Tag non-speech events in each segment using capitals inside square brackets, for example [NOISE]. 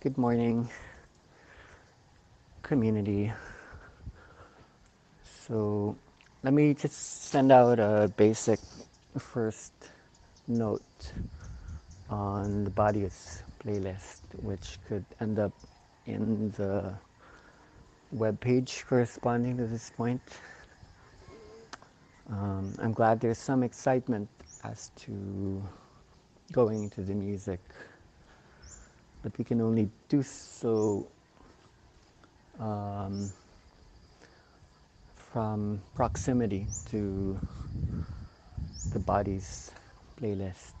Good morning, community. So, let me just send out a basic first note on the body's playlist, which could end up in the web page corresponding to this point. Um, I'm glad there's some excitement as to going into the music, but we can only do so um, from proximity to the body's playlist.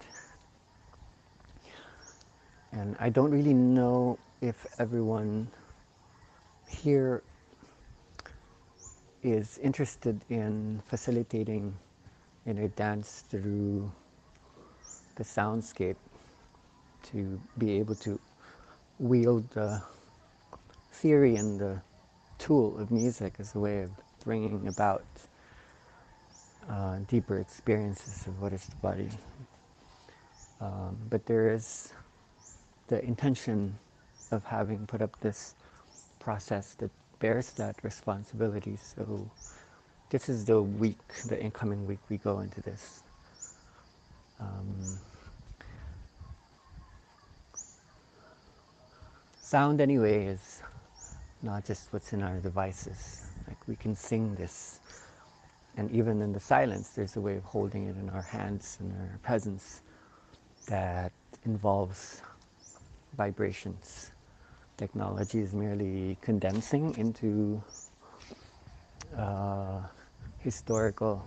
And I don't really know if everyone here is interested in facilitating inner dance through the soundscape to be able to wield the theory and the tool of music as a way of bringing about uh, deeper experiences of what is the body. Um, but there is the intention of having put up this process that bears that responsibility. So this is the week, the incoming week we go into this. Um, sound anyway is not just what's in our devices. Like we can sing this and even in the silence there's a way of holding it in our hands and our presence that involves vibrations technology is merely condensing into uh, historical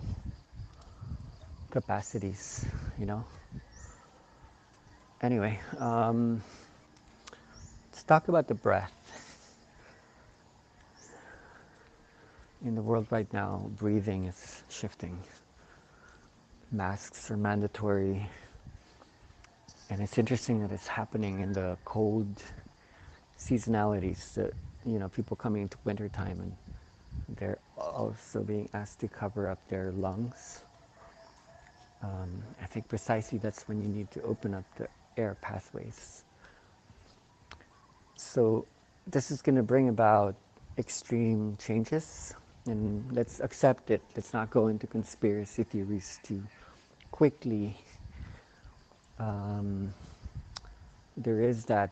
capacities, you know. Anyway, um, talk about the breath. In the world right now, breathing is shifting. Masks are mandatory. And it's interesting that it's happening in the cold seasonalities that you know people coming into wintertime and they're also being asked to cover up their lungs. Um, I think precisely that's when you need to open up the air pathways. So this is going to bring about extreme changes and let's accept it. Let's not go into conspiracy theories too quickly. Um, there is that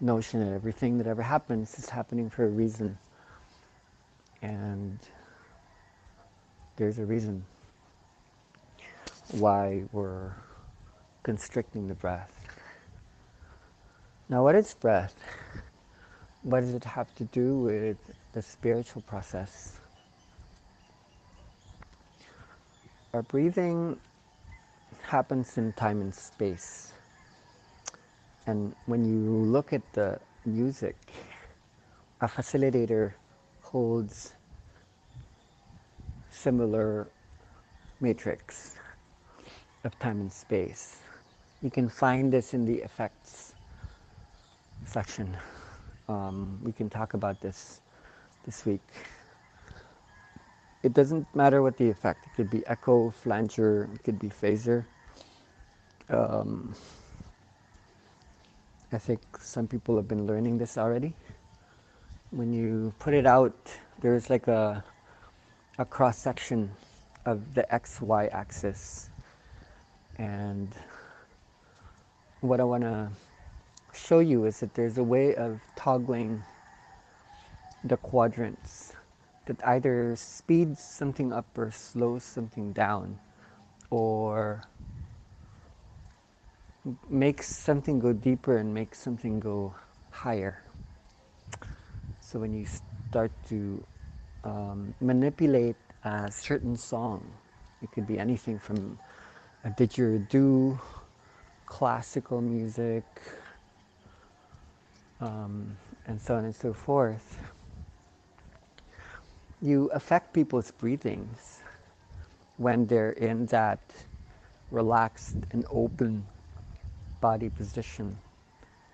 notion that everything that ever happens is happening for a reason. And there's a reason why we're constricting the breath. Now, what is breath? [LAUGHS] What does it have to do with the spiritual process? Our breathing happens in time and space. And when you look at the music, a facilitator holds similar matrix of time and space. You can find this in the effects section. Um, we can talk about this this week. It doesn't matter what the effect. It could be echo, flanger, it could be phaser. Um, I think some people have been learning this already. When you put it out, there's like a, a cross section of the XY axis. And what I want to show you is that there's a way of toggling the quadrants that either speeds something up or slows something down or makes something go deeper and makes something go higher. So when you start to um, manipulate a certain song, it could be anything from a didgeridoo, classical music, um, and so on and so forth. You affect people's breathings when they're in that relaxed and open body position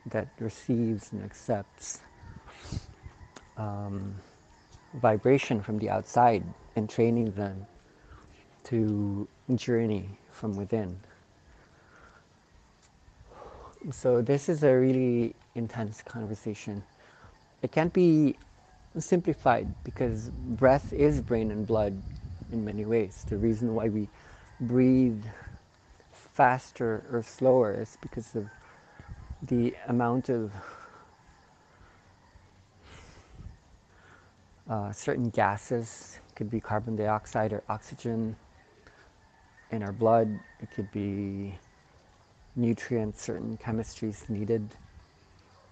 that receives and accepts um, vibration from the outside and training them to journey from within. So this is a really intense conversation. It can't be simplified because breath is brain and blood in many ways. The reason why we breathe faster or slower is because of the amount of uh, certain gases, could be carbon dioxide or oxygen in our blood, it could be nutrients, certain chemistries needed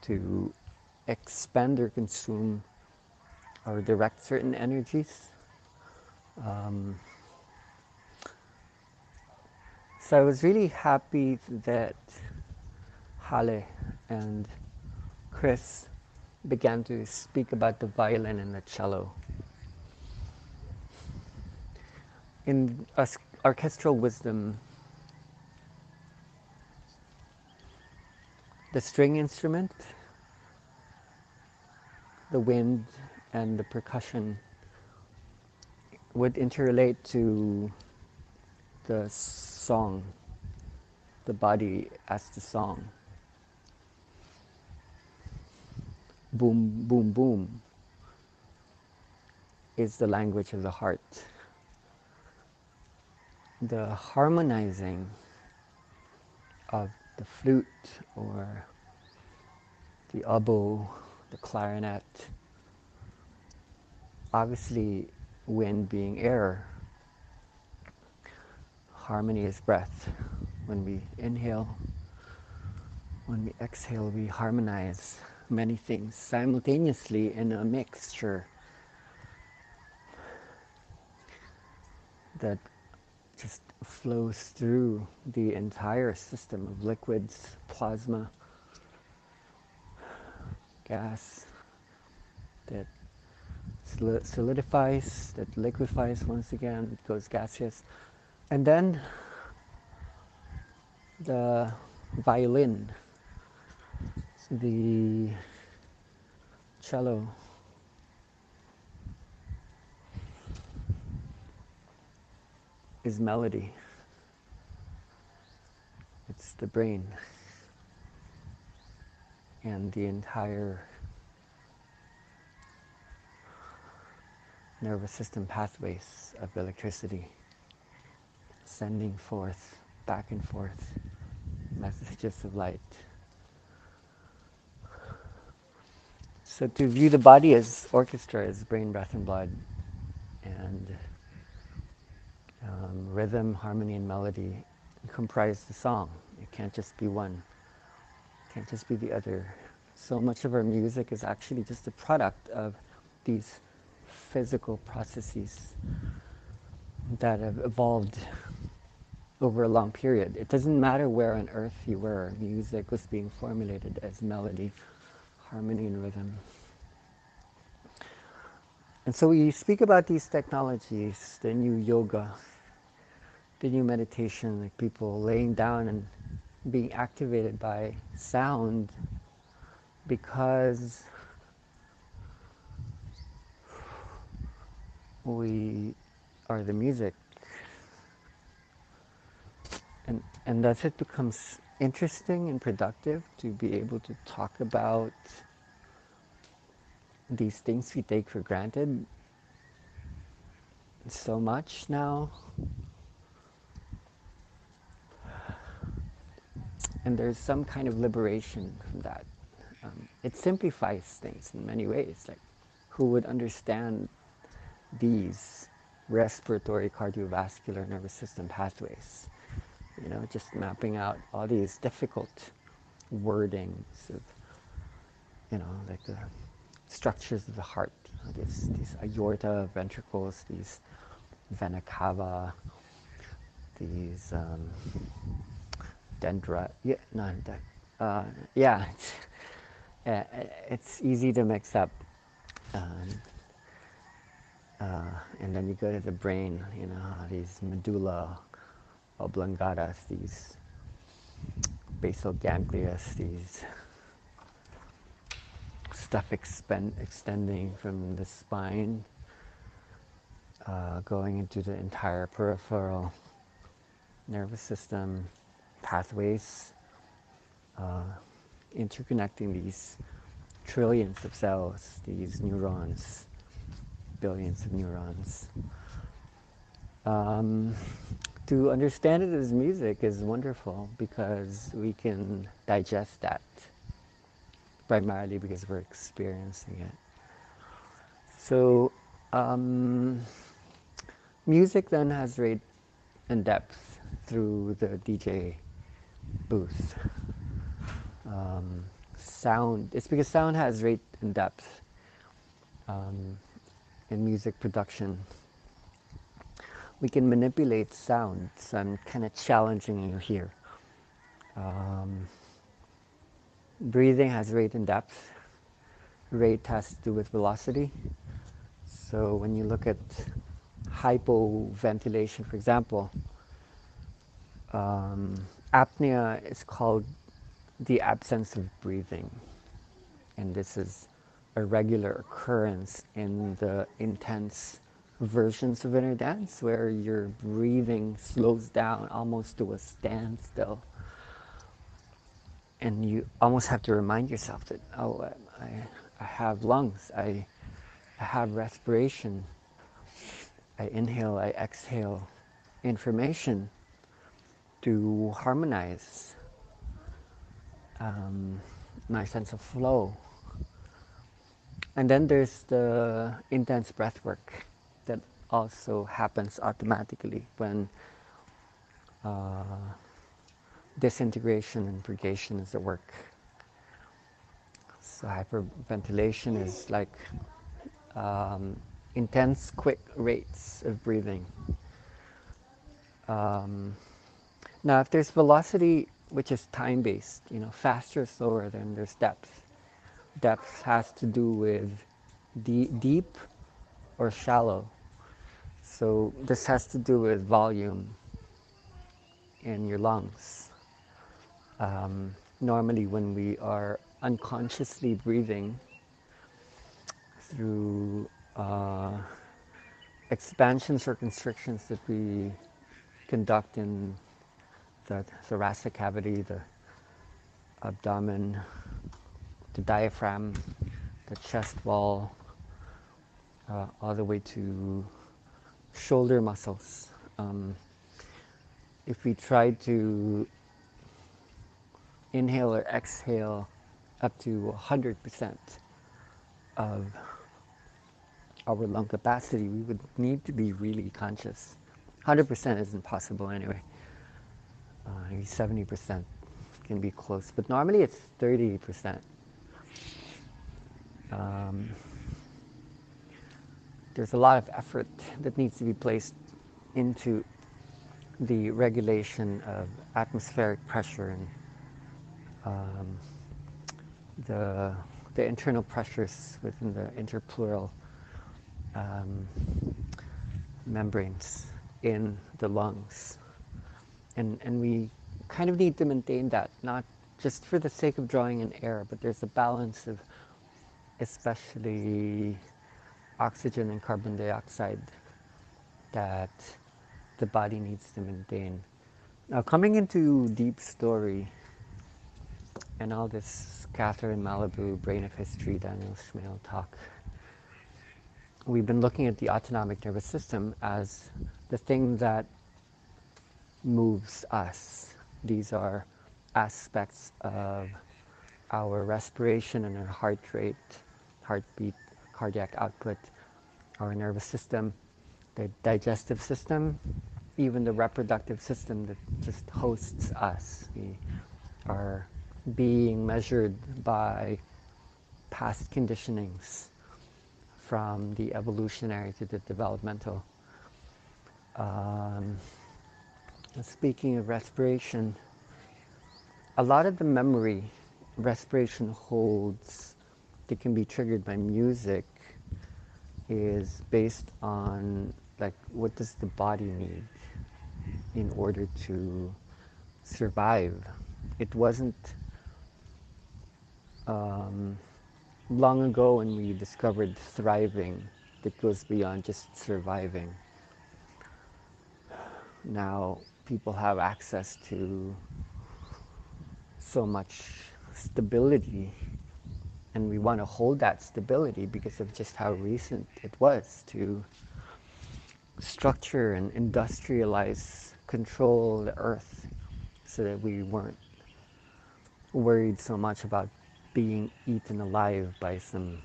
to expend or consume or direct certain energies. Um, so I was really happy that Hale and Chris began to speak about the violin and the cello. In orchestral wisdom, the string instrument, the wind, and the percussion would interrelate to the song, the body as the song. Boom, boom, boom is the language of the heart. The harmonizing of the flute or the oboe, the clarinet, obviously wind being air, harmony is breath. When we inhale, when we exhale, we harmonize many things simultaneously in a mixture that flows through the entire system of liquids, plasma, gas that solidifies, that liquefies once again, it goes gaseous. And then the violin, the cello, is melody. It's the brain and the entire nervous system pathways of electricity sending forth, back and forth, messages of light. So to view the body as orchestra is brain, breath, and blood, and um, rhythm, harmony, and melody comprise the song. It can't just be one. It can't just be the other. So much of our music is actually just a product of these physical processes that have evolved over a long period. It doesn't matter where on earth you were, music was being formulated as melody, harmony, and rhythm. And so we speak about these technologies, the new yoga, the new meditation, like people laying down and being activated by sound because we are the music. And, and thus it becomes interesting and productive to be able to talk about these things we take for granted so much now. And there's some kind of liberation from that. Um, it simplifies things in many ways. Like, who would understand these respiratory cardiovascular nervous system pathways. You know, just mapping out all these difficult wordings of, you know, like the structures of the heart, these, these aorta, ventricles, these vena cava, these um, dendra, yeah, no, uh, yeah, it's, uh, [LAUGHS] it's easy to mix up. Um, uh, and then you go to the brain, you know, these medulla oblongatas, these basal ganglia, these stuff expend, extending from the spine, uh, going into the entire peripheral nervous system pathways, uh, interconnecting these trillions of cells, these neurons, billions of neurons. Um, to understand it as music is wonderful because we can digest that primarily because we're experiencing it. So, um, music then has rate and depth through the DJ booth. Um, sound, it's because sound has rate and depth um, in music production. We can manipulate sound, so I'm kind of challenging you here. Um, breathing has rate and depth. Rate has to do with velocity. So when you look at hypoventilation, for example, um, apnea is called the absence of breathing. And this is a regular occurrence in the intense versions of inner dance where your breathing slows down almost to a standstill. And you almost have to remind yourself that, oh, I, I have lungs, I, I have respiration, I inhale, I exhale. Information. To harmonize. Um, my sense of flow. And then there's the intense breath work that also happens automatically when uh, disintegration and purgation is at work. So hyperventilation is like um, intense, quick rates of breathing. Um, now, if there's velocity, which is time-based, you know, faster or slower, then there's depth. Depth has to do with deep or shallow. So this has to do with volume in your lungs. Um, normally, when we are unconsciously breathing through uh, expansions or constrictions that we conduct in the thoracic cavity, the abdomen, the diaphragm, the chest wall, uh, all the way to shoulder muscles. Um, if we try to inhale or exhale up to 100% of our lung capacity, we would need to be really conscious. 100% isn't possible anyway. Uh, maybe 70% can be close, but normally it's 30%. Um, there's a lot of effort that needs to be placed into the regulation of atmospheric pressure and um, the, the internal pressures within the interpleural um, membranes in the lungs. And, and we kind of need to maintain that, not just for the sake of drawing in air, but there's a balance of especially oxygen and carbon dioxide that the body needs to maintain. Now, coming into deep story and all this Catherine Malabou, Brain of History, Daniel Smail talk, we've been looking at the autonomic nervous system as the thing that moves us. These are aspects of our respiration and our heart rate, heartbeat, cardiac output, our nervous system, the digestive system, even the reproductive system that just hosts us. We are being measured by past conditionings from the evolutionary to the developmental. Um, speaking of respiration, a lot of the memory respiration holds that can be triggered by music is based on like what does the body need in order to survive. It wasn't um, long ago when we discovered thriving that goes beyond just surviving. Now people have access to so much stability and we want to hold that stability because of just how recent it was to structure and industrialize, control the earth so that we weren't worried so much about being eaten alive by some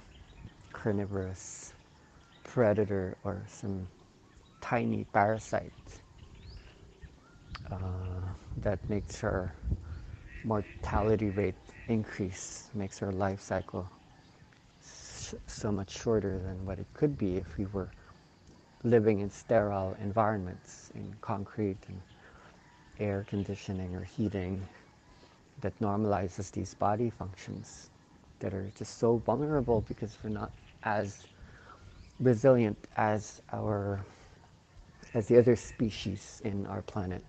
carnivorous predator or some tiny parasite uh, that makes our mortality rate increase, makes our life cycle so much shorter than what it could be if we were living in sterile environments, in concrete and air conditioning or heating that normalizes these body functions that are just so vulnerable because we're not as resilient as our as the other species in our planet.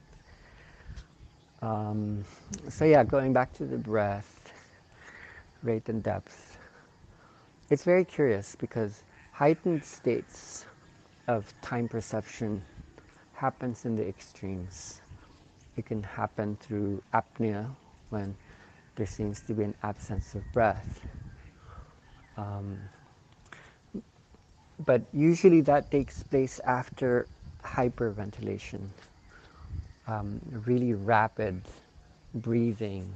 Um, so yeah, going back to the breath, rate and depth. It's very curious because heightened states of time perception happens in the extremes. It can happen through apnea when there seems to be an absence of breath. Um, but usually that takes place after hyperventilation um, really rapid breathing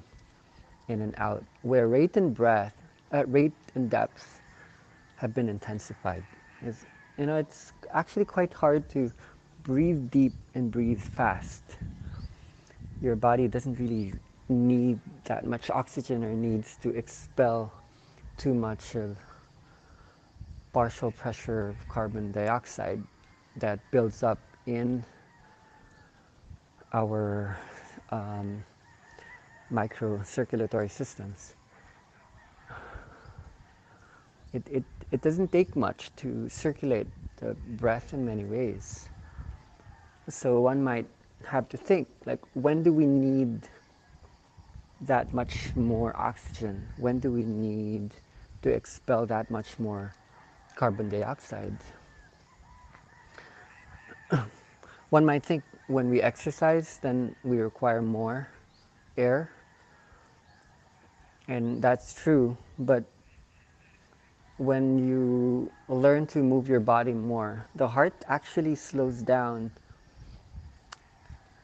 in and out, where rate and breath, uh, rate and depth have been intensified. It's, you know, it's actually quite hard to breathe deep and breathe fast. Your body doesn't really need that much oxygen or needs to expel too much of partial pressure of carbon dioxide that builds up in our um, microcirculatory systems. It, it, it doesn't take much to circulate the breath in many ways. So one might have to think, like, when do we need that much more oxygen? When do we need to expel that much more carbon dioxide? [CLEARS THROAT] one might think when we exercise, then we require more air. And that's true, but when you learn to move your body more, the heart actually slows down.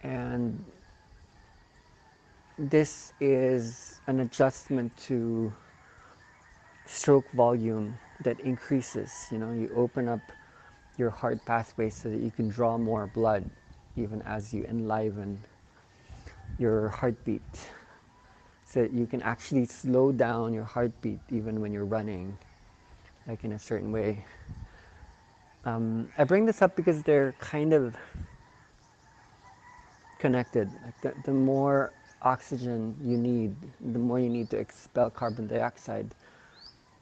And this is an adjustment to stroke volume that increases. You know, you open up your heart pathway so that you can draw more blood even as you enliven your heartbeat. So that you can actually slow down your heartbeat even when you're running like in a certain way. Um, i bring this up because they're kind of connected. Like the, the more oxygen you need the more you need to expel carbon dioxide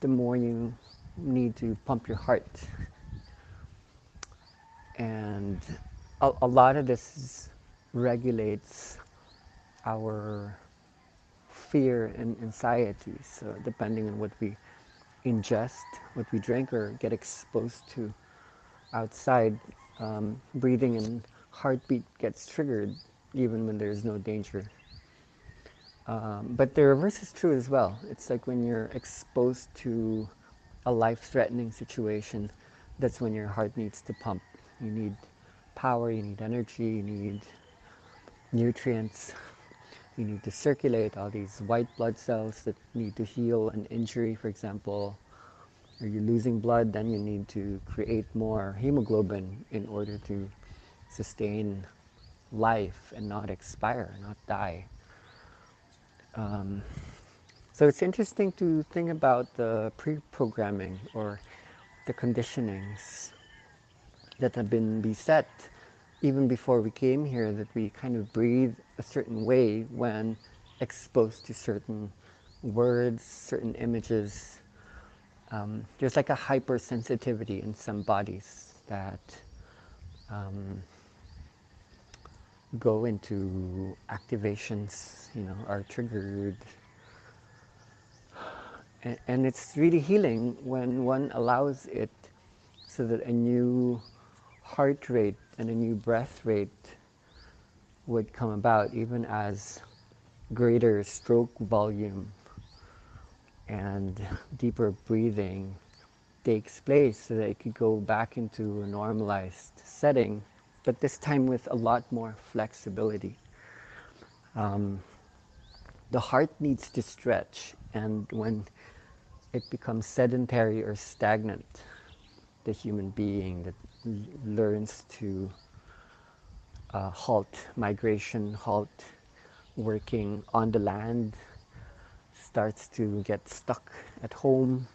the more you need to pump your heart and a, a lot of this regulates our fear and anxiety. So depending on what we ingest, what we drink or get exposed to outside, um, breathing and heartbeat gets triggered even when there's no danger. Um, but the reverse is true as well. It's like when you're exposed to a life-threatening situation, that's when your heart needs to pump. You need power, you need energy, you need nutrients, you need to circulate all these white blood cells that need to heal an injury, for example. Are you losing blood? Then you need to create more hemoglobin in order to sustain life and not expire, not die. Um, so it's interesting to think about the pre-programming or the conditionings that have been beset even before we came here that we kind of breathe a certain way when exposed to certain words, certain images. Um, there's like a hypersensitivity in some bodies that um, go into activations, you know, are triggered. And, it's really healing when one allows it so that a new heart rate and a new breath rate would come about even as greater stroke volume and deeper breathing takes place so that it could go back into a normalized setting, but this time with a lot more flexibility. Um, the heart needs to stretch, and when it becomes sedentary or stagnant, the human being that learns to uh, halt migration, halt working on the land, starts to get stuck at home,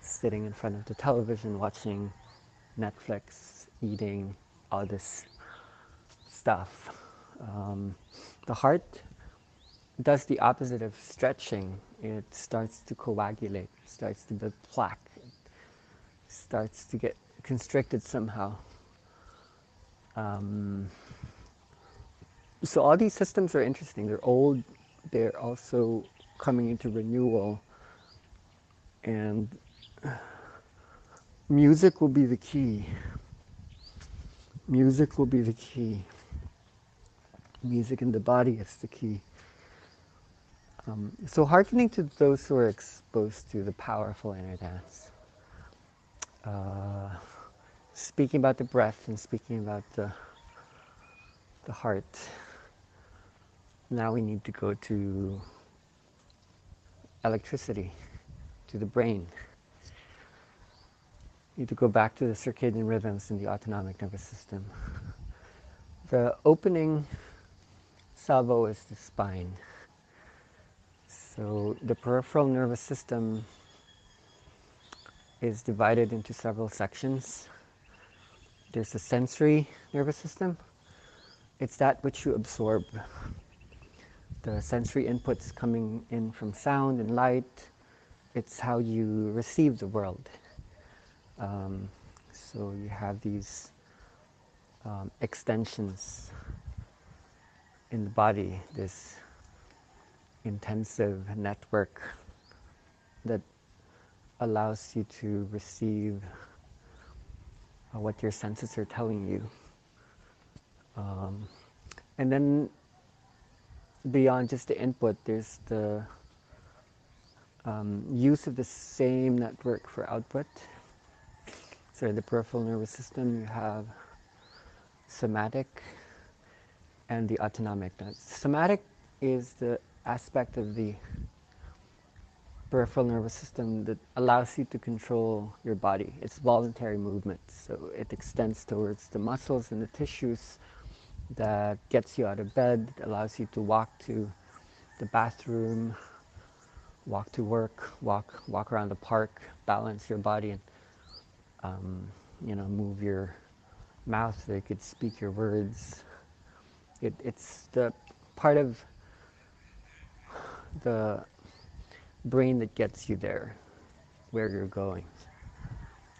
sitting in front of the television, watching Netflix, eating all this stuff. Um, the heart does the opposite of stretching. It starts to coagulate, starts to build plaque, starts to get constricted somehow. Um, so all these systems are interesting. They're old. They're also coming into renewal, and music will be the key. Music will be the key. Music in the body is the key. Um, so hearkening to those who are exposed to the powerful inner dance. Uh, speaking about the breath and speaking about the, the heart. Now we need to go to electricity, to the brain. Need to go back to the circadian rhythms in the autonomic nervous system. [LAUGHS] The opening salvo is the spine. So the peripheral nervous system is divided into several sections. There's the sensory nervous system. It's that which you absorb. The sensory inputs coming in from sound and light. It's how you receive the world. Um, so you have these um, extensions in the body, this intensive network that allows you to receive uh, what your senses are telling you. Um, and then beyond just the input, there's the um, use of the same network for output. So the peripheral nervous system, you have somatic and the autonomic. Somatic is the aspect of the peripheral nervous system that allows you to control your body. It's voluntary movement, so it extends towards the muscles and the tissues that gets you out of bed, allows you to walk to the bathroom, walk to work, walk walk around the park, balance your body, and um, you know move your mouth so you could speak your words. It, it's the part of the brain that gets you there, where you're going.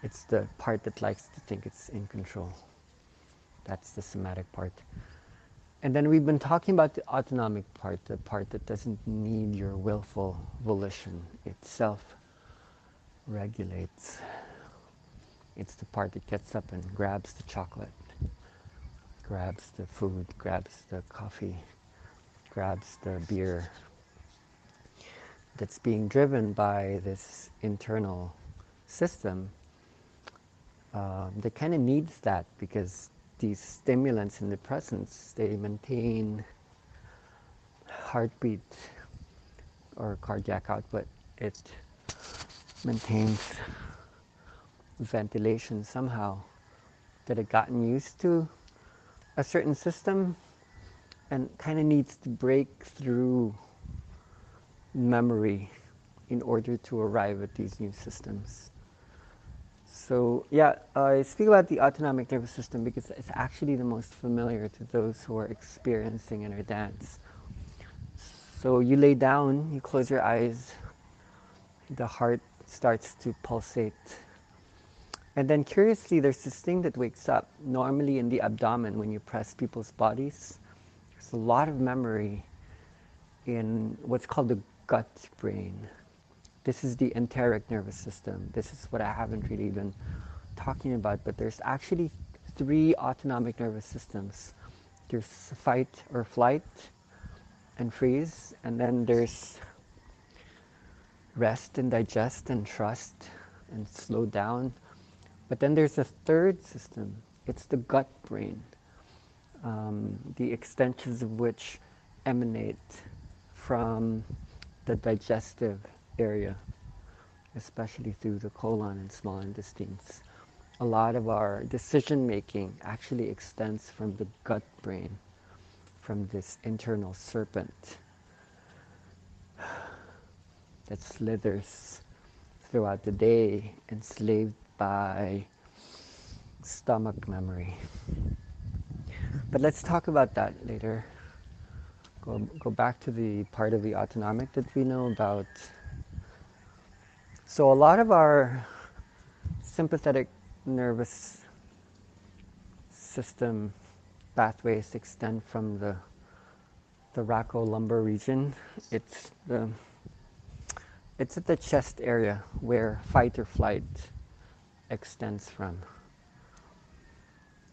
It's the part that likes to think it's in control. That's the somatic part. And then we've been talking about the autonomic part, the part that doesn't need your willful volition. Itself regulates. It's the part that gets up and grabs the chocolate, grabs the food, grabs the coffee, grabs the beer, that's being driven by this internal system uh, that kind of needs that because these stimulants in the presence they maintain heartbeat or cardiac output. It maintains ventilation somehow that had gotten used to a certain system and kind of needs to break through memory in order to arrive at these new systems. So yeah, I speak about the autonomic nervous system because it's actually the most familiar to those who are experiencing inner dance. So you lay down, you close your eyes, the heart starts to pulsate. And then curiously, there's this thing that wakes up normally in the abdomen when you press people's bodies. There's a lot of memory in what's called the gut brain. This is the enteric nervous system. This is what I haven't really been talking about, but there's actually three autonomic nervous systems. There's fight or flight, and freeze, and then there's rest and digest and trust and slow down. But then there's a third system. It's the gut brain, um, the extensions of which emanate from the digestive area, especially through the colon and small intestines. A lot of our decision making actually extends from the gut brain, from this internal serpent [SIGHS] that slithers throughout the day, enslaved by stomach memory. But let's talk about that later. Go, go back to the part of the autonomic that we know about. So, a lot of our sympathetic nervous system pathways extend from the the lumbar region. It's the it's at the chest area where fight or flight extends from.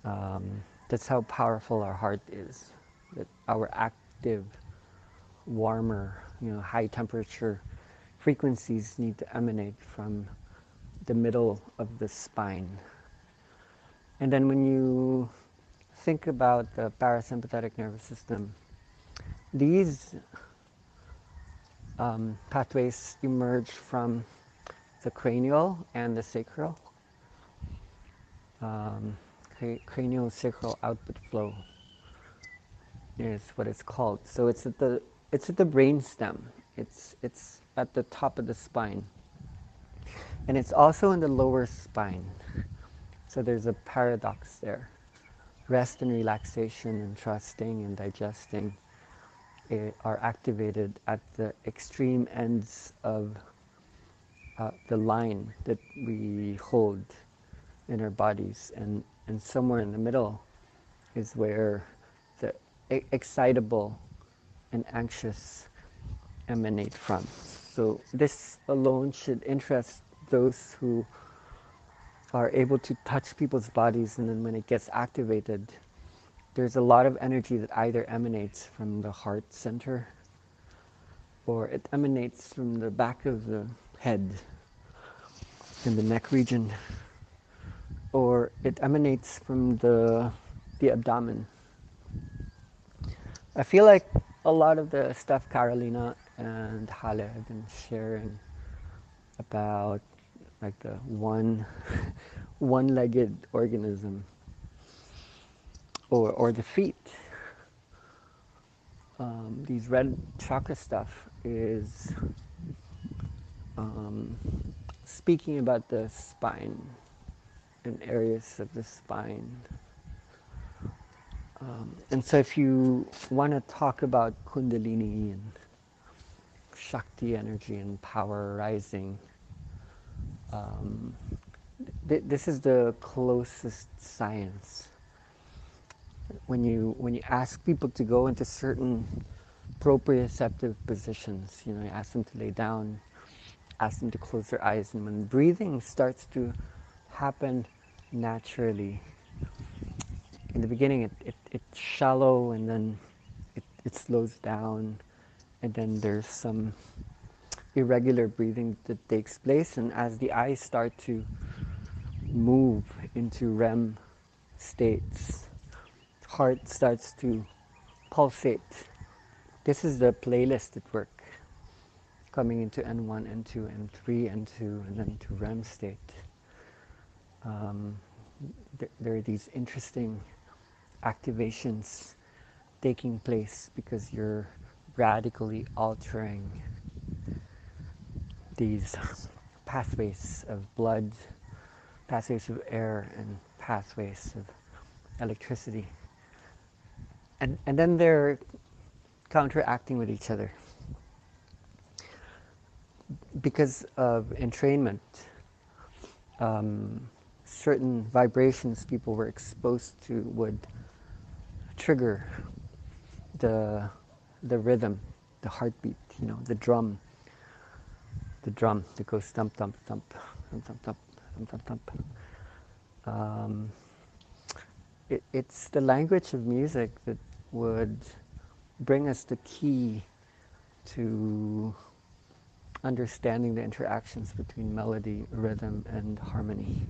Um, that's how powerful our heart is. That our active, warmer, you know, high temperature frequencies need to emanate from the middle of the spine. And then when you think about the parasympathetic nervous system, these um, pathways emerge from the cranial and the sacral. Um, cranial sacral output flow is what it's called. So it's at the it's at the brain stem. It's it's at the top of the spine. And it's also in the lower spine. So there's a paradox there. Rest and relaxation and trusting and digesting are activated at the extreme ends of uh, the line that we hold in our bodies, and, and somewhere in the middle is where the excitable and anxious emanate from. So, this alone should interest those who are able to touch people's bodies, and then when it gets activated, there's a lot of energy that either emanates from the heart center or it emanates from the back of the head in the neck region or it emanates from the the abdomen i feel like a lot of the stuff carolina and hale have been sharing about like the one [LAUGHS] one-legged organism or, or the feet. Um, these red chakra stuff is um, speaking about the spine and areas of the spine. Um, and so, if you want to talk about Kundalini and Shakti energy and power rising, um, th- this is the closest science when you when you ask people to go into certain proprioceptive positions, you know, you ask them to lay down, ask them to close their eyes, and when breathing starts to happen naturally, in the beginning it, it, it's shallow and then it, it slows down, and then there's some irregular breathing that takes place, and as the eyes start to move into REM states, heart starts to pulsate. This is the playlist at work, coming into N1, N2, N3, N2, and then to REM state. Um, th- there are these interesting activations taking place because you're radically altering these pathways of blood, pathways of air, and pathways of electricity and, and then they're counteracting with each other. Because of entrainment, um, certain vibrations people were exposed to would trigger the, the rhythm, the heartbeat, you know, the drum, the drum that goes thump, thump, thump, thump, thump, thump, thump, thump, thump. Um, it, it's the language of music that would bring us the key to understanding the interactions between melody, rhythm, and harmony.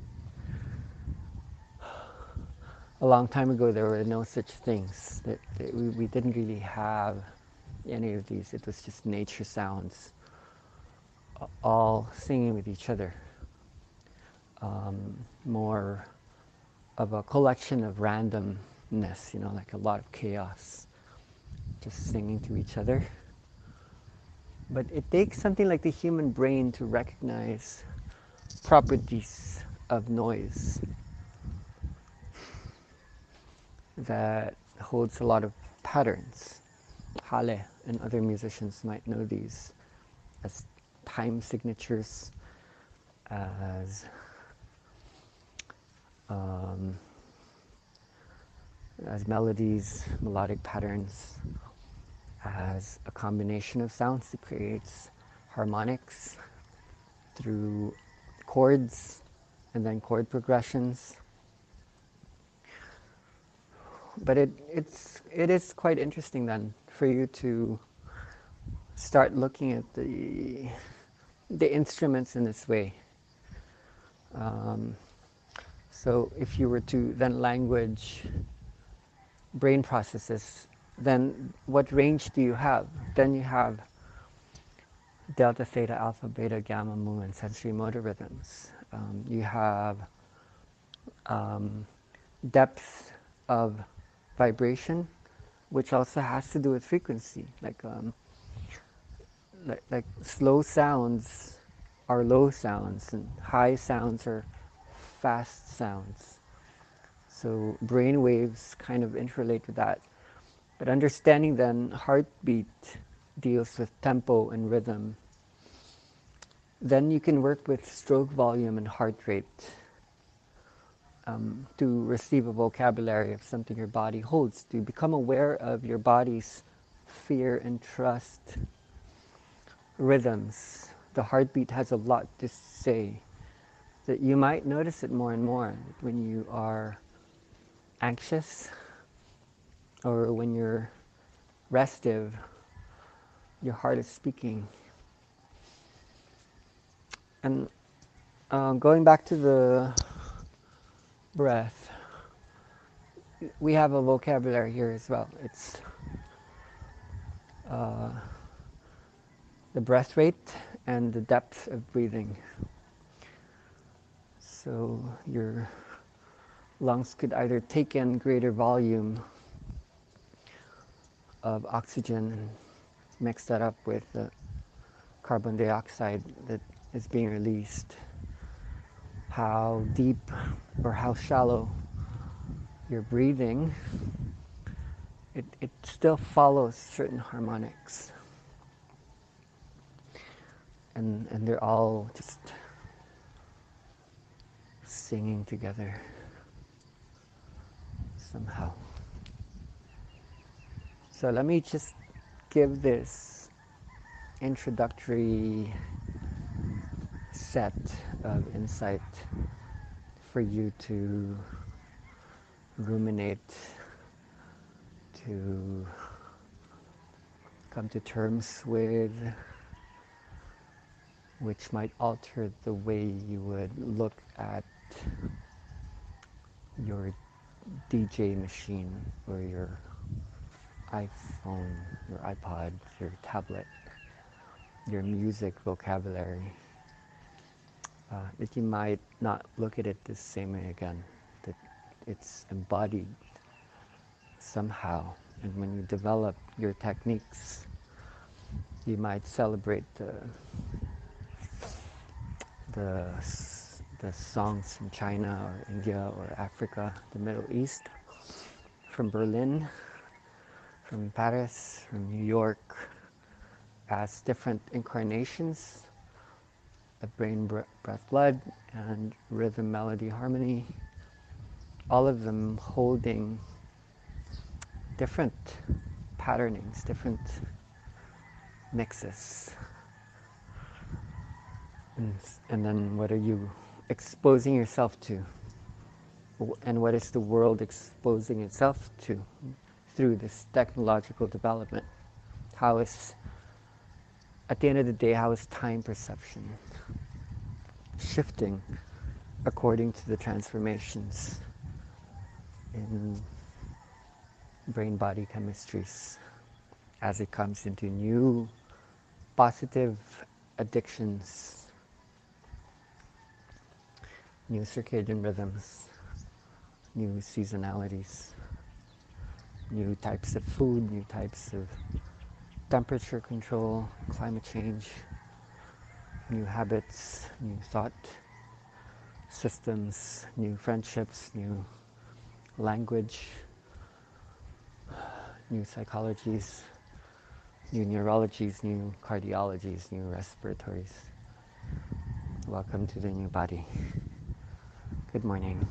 A long time ago, there were no such things. That, that we, we didn't really have any of these. It was just nature sounds, all singing with each other. Um, more of a collection of randomness, you know, like a lot of chaos, just singing to each other. But it takes something like the human brain to recognize properties of noise that holds a lot of patterns. Hale and other musicians might know these as time signatures, as um, as melodies, melodic patterns, as a combination of sounds that creates harmonics through chords and then chord progressions. But it, it's, it is quite interesting then for you to start looking at the, the instruments in this way. Um, so if you were to then language brain processes then what range do you have? Then you have delta, theta, alpha, beta, gamma, mu, and sensory motor rhythms. Um, you have um, depth of vibration, which also has to do with frequency. Like, um, like, like slow sounds are low sounds, and high sounds are fast sounds. So brain waves kind of interrelate with that. But understanding then heartbeat deals with tempo and rhythm. Then you can work with stroke volume and heart rate um, to receive a vocabulary of something your body holds, to become aware of your body's fear and trust rhythms. The heartbeat has a lot to say. That you might notice it more and more when you are anxious or when you're restive, your heart is speaking. And uh, going back to the breath, we have a vocabulary here as well. It's uh, the breath rate and the depth of breathing. So your lungs could either take in greater volume of oxygen and mix that up with the carbon dioxide that is being released. How deep or how shallow you're breathing, it, it still follows certain harmonics. And, and they're all just singing together somehow. So let me just give this introductory set of insight for you to ruminate, to come to terms with, which might alter the way you would look at your DJ machine or your iPhone, your iPod, your tablet, your music vocabulary, uh, that you might not look at it the same way again, that it's embodied somehow. And when you develop your techniques, you might celebrate the, the, the songs from China or India or Africa, the Middle East, from Berlin from Paris, from New York, as different incarnations of brain, breath, blood, and rhythm, melody, harmony, all of them holding different patternings, different mixes. And, and then what are you exposing yourself to? And what is the world exposing itself to? through this technological development? How is, at the end of the day, how is time perception shifting according to the transformations in brain body chemistries as it comes into new positive addictions, new circadian rhythms, new seasonalities, new types of food, new types of temperature control, climate change, new habits, new thought systems, new friendships, new language, new psychologies, new neurologies, new cardiologies, new respiratories. Welcome to the new body. Good morning.